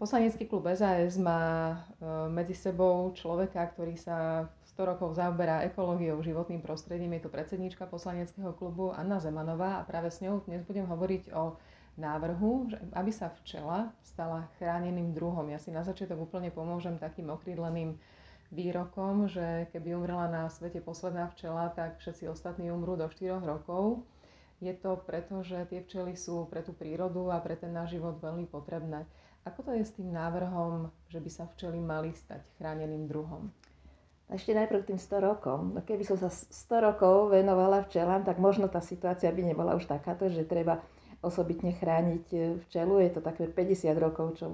Poslanecký klub SAS má e, medzi sebou človeka, ktorý sa 100 rokov zaoberá ekológiou, životným prostredím. Je to predsednička poslaneckého klubu Anna Zemanová a práve s ňou dnes budem hovoriť o návrhu, aby sa včela stala chráneným druhom. Ja si na začiatok úplne pomôžem takým okrídleným výrokom, že keby umrela na svete posledná včela, tak všetci ostatní umrú do 4 rokov. Je to preto, že tie včely sú pre tú prírodu a pre ten náš život veľmi potrebné. Ako to je s tým návrhom, že by sa včely mali stať chráneným druhom? Ešte najprv tým 100 rokom. No keby som sa 100 rokov venovala včelám, tak možno tá situácia by nebola už takáto, že treba osobitne chrániť e, včelu. Je to také 50 rokov, čo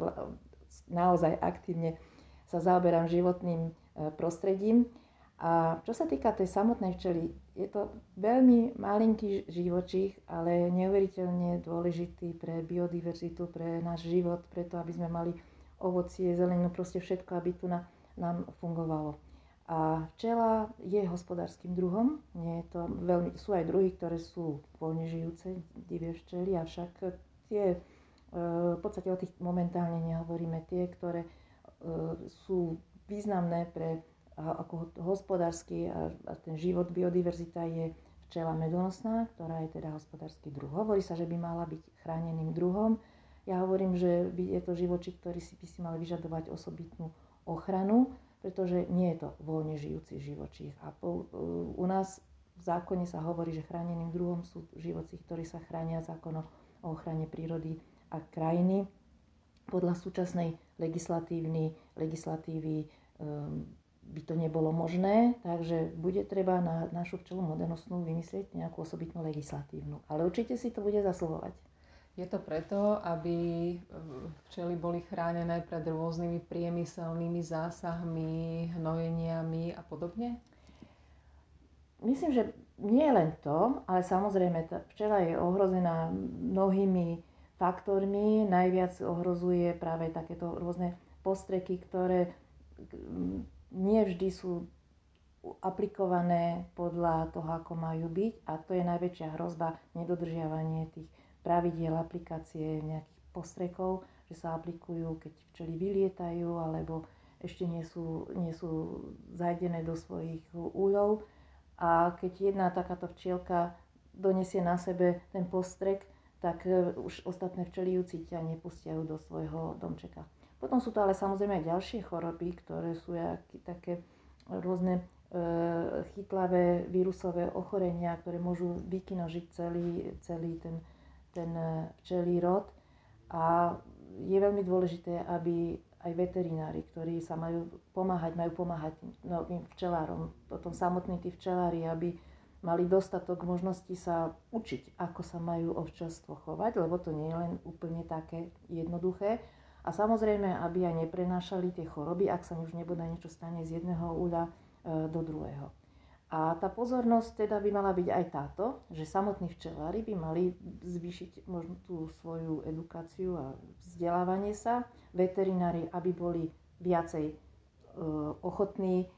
naozaj aktívne sa zaoberám životným e, prostredím. A čo sa týka tej samotnej včely, je to veľmi malinký živočích, ale neuveriteľne dôležitý pre biodiverzitu, pre náš život, preto aby sme mali ovocie, zeleninu, proste všetko, aby tu na, nám fungovalo. A včela je hospodárskym druhom. Nie je to veľmi, sú aj druhy, ktoré sú voľne žijúce, divé včely, avšak tie, e, v podstate o tých momentálne nehovoríme, tie, ktoré e, sú významné pre ako hospodársky a, a ten život, biodiverzita je včela medonosná, ktorá je teda hospodársky druh. Hovorí sa, že by mala byť chráneným druhom. Ja hovorím, že je to živočí, ktorý si by si mal vyžadovať osobitnú ochranu, pretože nie je to voľne žijúci živočích. A po, u nás v zákone sa hovorí, že chráneným druhom sú živoci, ktorí sa chránia zákonom o ochrane prírody a krajiny. Podľa súčasnej legislatívny, legislatívy um, by to nebolo možné, takže bude treba na našu včelu modernosnú vymyslieť nejakú osobitnú legislatívnu. Ale určite si to bude zasluhovať. Je to preto, aby eh, včely boli chránené pred rôznymi priemyselnými zásahmi, hnojeniami a podobne? Myslím, že nie len to, ale samozrejme tá včela je ohrozená mnohými faktormi. Najviac ohrozuje práve takéto rôzne postreky, ktoré nie vždy sú aplikované podľa toho, ako majú byť a to je najväčšia hrozba nedodržiavanie tých pravidiel aplikácie nejakých postrekov, že sa aplikujú, keď včely vylietajú alebo ešte nie sú, nie sú zajdené do svojich úľov a keď jedna takáto včielka donesie na sebe ten postrek, tak už ostatné včely ju cítia a nepustia ju do svojho domčeka. Potom sú to ale samozrejme aj ďalšie choroby, ktoré sú také rôzne e, chytlavé vírusové ochorenia, ktoré môžu vykinožiť celý, celý ten, ten e, včelý rod. A je veľmi dôležité, aby aj veterinári, ktorí sa majú pomáhať, majú pomáhať novým včelárom, potom samotní tí včelári, aby mali dostatok možností sa učiť, ako sa majú ovčarstvo chovať, lebo to nie je len úplne také jednoduché. A samozrejme, aby aj neprenášali tie choroby, ak sa už nebude niečo stane z jedného úľa e, do druhého. A tá pozornosť teda by mala byť aj táto, že samotní včelári by mali zvýšiť možno tú svoju edukáciu a vzdelávanie sa, veterinári, aby boli viacej e, ochotní e,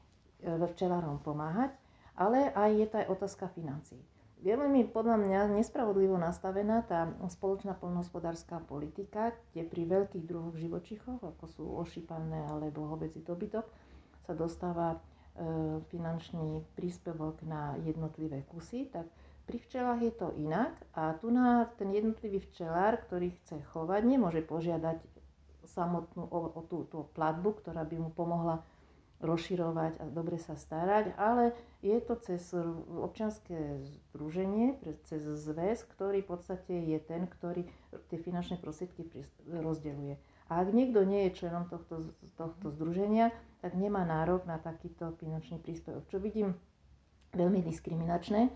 včelárom pomáhať, ale aj je aj otázka financií je veľmi podľa mňa nespravodlivo nastavená tá spoločná poľnohospodárska politika, kde pri veľkých druhoch živočichov, ako sú ošípané alebo hovedzi dobytok, sa dostáva e, finančný príspevok na jednotlivé kusy, tak pri včelách je to inak a tu na ten jednotlivý včelár, ktorý chce chovať, nemôže požiadať samotnú o, o tú, tú platbu, ktorá by mu pomohla rozširovať a dobre sa starať, ale je to cez občianské združenie, cez zväz, ktorý v podstate je ten, ktorý tie finančné prostriedky rozdeľuje. A ak niekto nie je členom tohto, tohto združenia, tak nemá nárok na takýto finančný príspevok, čo vidím veľmi diskriminačné.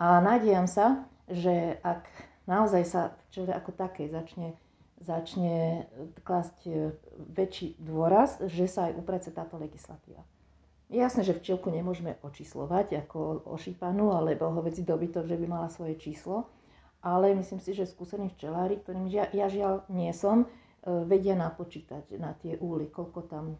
A nádejam sa, že ak naozaj sa včera ako také začne začne klásť e, väčší dôraz, že sa aj uprece táto legislatíva. Je jasné, že včielku nemôžeme očíslovať ako ošípanú alebo hovedzi dobytok, že by mala svoje číslo, ale myslím si, že skúsení včelári, ktorým ja, ja žiaľ nie som, e, vedia napočítať na tie úly, koľko tam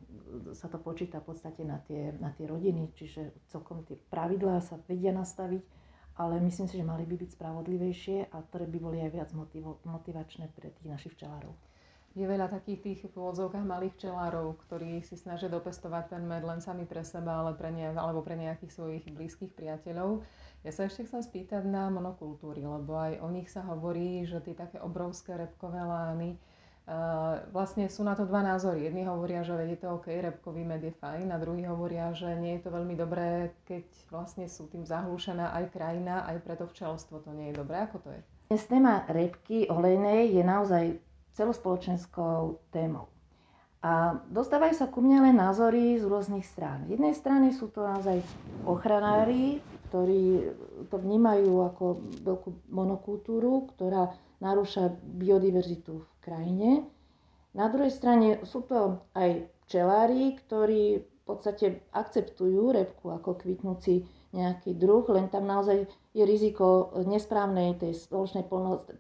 sa to počíta v podstate na tie, na tie rodiny, čiže celkom tie pravidlá sa vedia nastaviť ale myslím si, že mali by byť spravodlivejšie a ktoré by boli aj viac motivo- motivačné pre tých našich včelárov. Je veľa takých tých v úvodzovkách malých včelárov, ktorí si snažia dopestovať ten med len sami pre seba, ale pre ne, alebo pre nejakých svojich blízkych priateľov. Ja sa ešte chcem spýtať na monokultúry, lebo aj o nich sa hovorí, že tie také obrovské repkové lány, vlastne sú na to dva názory. Jedni hovoria, že je to OK, repkový med je fajn, a druhí hovoria, že nie je to veľmi dobré, keď vlastne sú tým zahlúšená aj krajina, aj preto včelstvo to nie je dobré. Ako to je? Dnes téma repky olejnej je naozaj celospoločenskou témou. A dostávajú sa ku mne len názory z rôznych strán. Z jednej strany sú to naozaj ochranári, ktorí to vnímajú ako veľkú monokultúru, ktorá narúša biodiverzitu v krajine. Na druhej strane sú to aj včelári, ktorí v podstate akceptujú repku ako kvitnúci nejaký druh, len tam naozaj je riziko nesprávnej tej spoločnej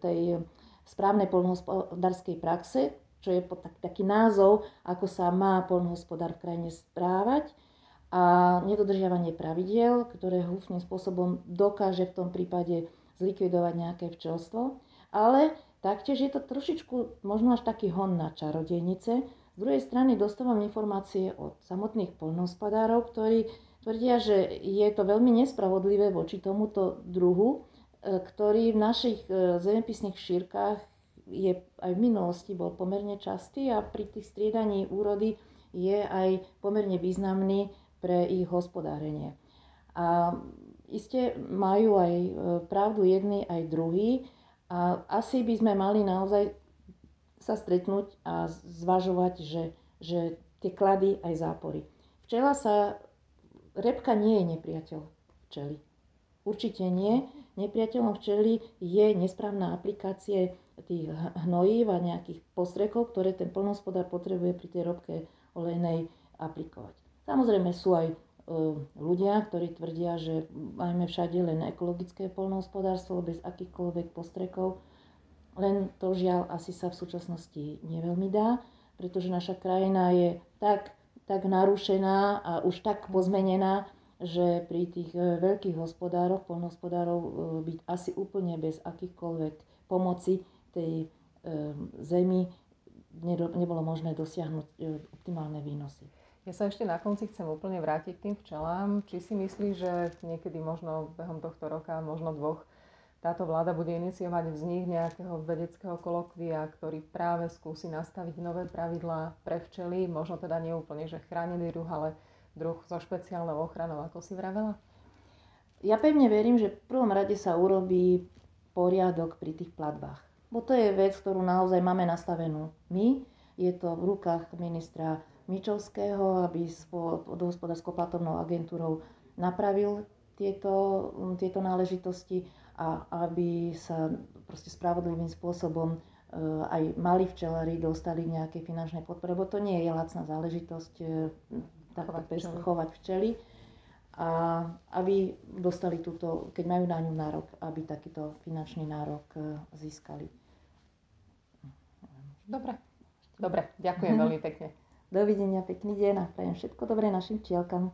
tej správnej polnohospodárskej praxe, čo je taký názov, ako sa má polnohospodár v krajine správať a nedodržiavanie pravidiel, ktoré húfným spôsobom dokáže v tom prípade zlikvidovať nejaké včelstvo. Ale taktiež je to trošičku možno až taký hon na čarodejnice. Z druhej strany dostávam informácie od samotných poľnohospodárov, ktorí tvrdia, že je to veľmi nespravodlivé voči tomuto druhu, e, ktorý v našich e, zemepisných šírkach je aj v minulosti bol pomerne častý a pri tých striedaní úrody je aj pomerne významný pre ich hospodárenie. A iste majú aj e, pravdu jedni aj druhí, a asi by sme mali naozaj sa stretnúť a zvažovať, že, že tie klady aj zápory. Včela sa, repka nie je nepriateľ včely. Určite nie. Nepriateľom včely je nesprávna aplikácie tých hnojív a nejakých postrekov, ktoré ten plnohospodár potrebuje pri tej robke olejnej aplikovať. Samozrejme sú aj ľudia, ktorí tvrdia, že majme všade len ekologické polnohospodárstvo bez akýchkoľvek postrekov. Len to žiaľ asi sa v súčasnosti neveľmi dá, pretože naša krajina je tak, tak narušená a už tak pozmenená, že pri tých e, veľkých hospodároch, polnohospodárov e, byť asi úplne bez akýchkoľvek pomoci tej zemi nebolo možné dosiahnuť optimálne výnosy. Ja sa ešte na konci chcem úplne vrátiť k tým včelám. Či si myslíš, že niekedy možno behom tohto roka, možno dvoch, táto vláda bude iniciovať vznik nejakého vedeckého kolokvia, ktorý práve skúsi nastaviť nové pravidlá pre včely, možno teda neúplne, že chránený druh, ale druh so špeciálnou ochranou, ako si vravela? Ja pevne verím, že v prvom rade sa urobí poriadok pri tých platbách. Bo to je vec, ktorú naozaj máme nastavenú my. Je to v rukách ministra Mičovského, aby s vodohospodárskou platovnou agentúrou napravil tieto, tieto náležitosti a aby sa proste spravodlivým spôsobom e, aj mali včelári dostali nejaké finančné podpory, lebo to nie je lacná záležitosť e, takto chovať, chovať včely a aby dostali túto, keď majú na ňu nárok, aby takýto finančný nárok e, získali. Dobre, dobre, ďakujem veľmi pekne. Dovidenia, pekný deň a prajem všetko dobré našim včielkam.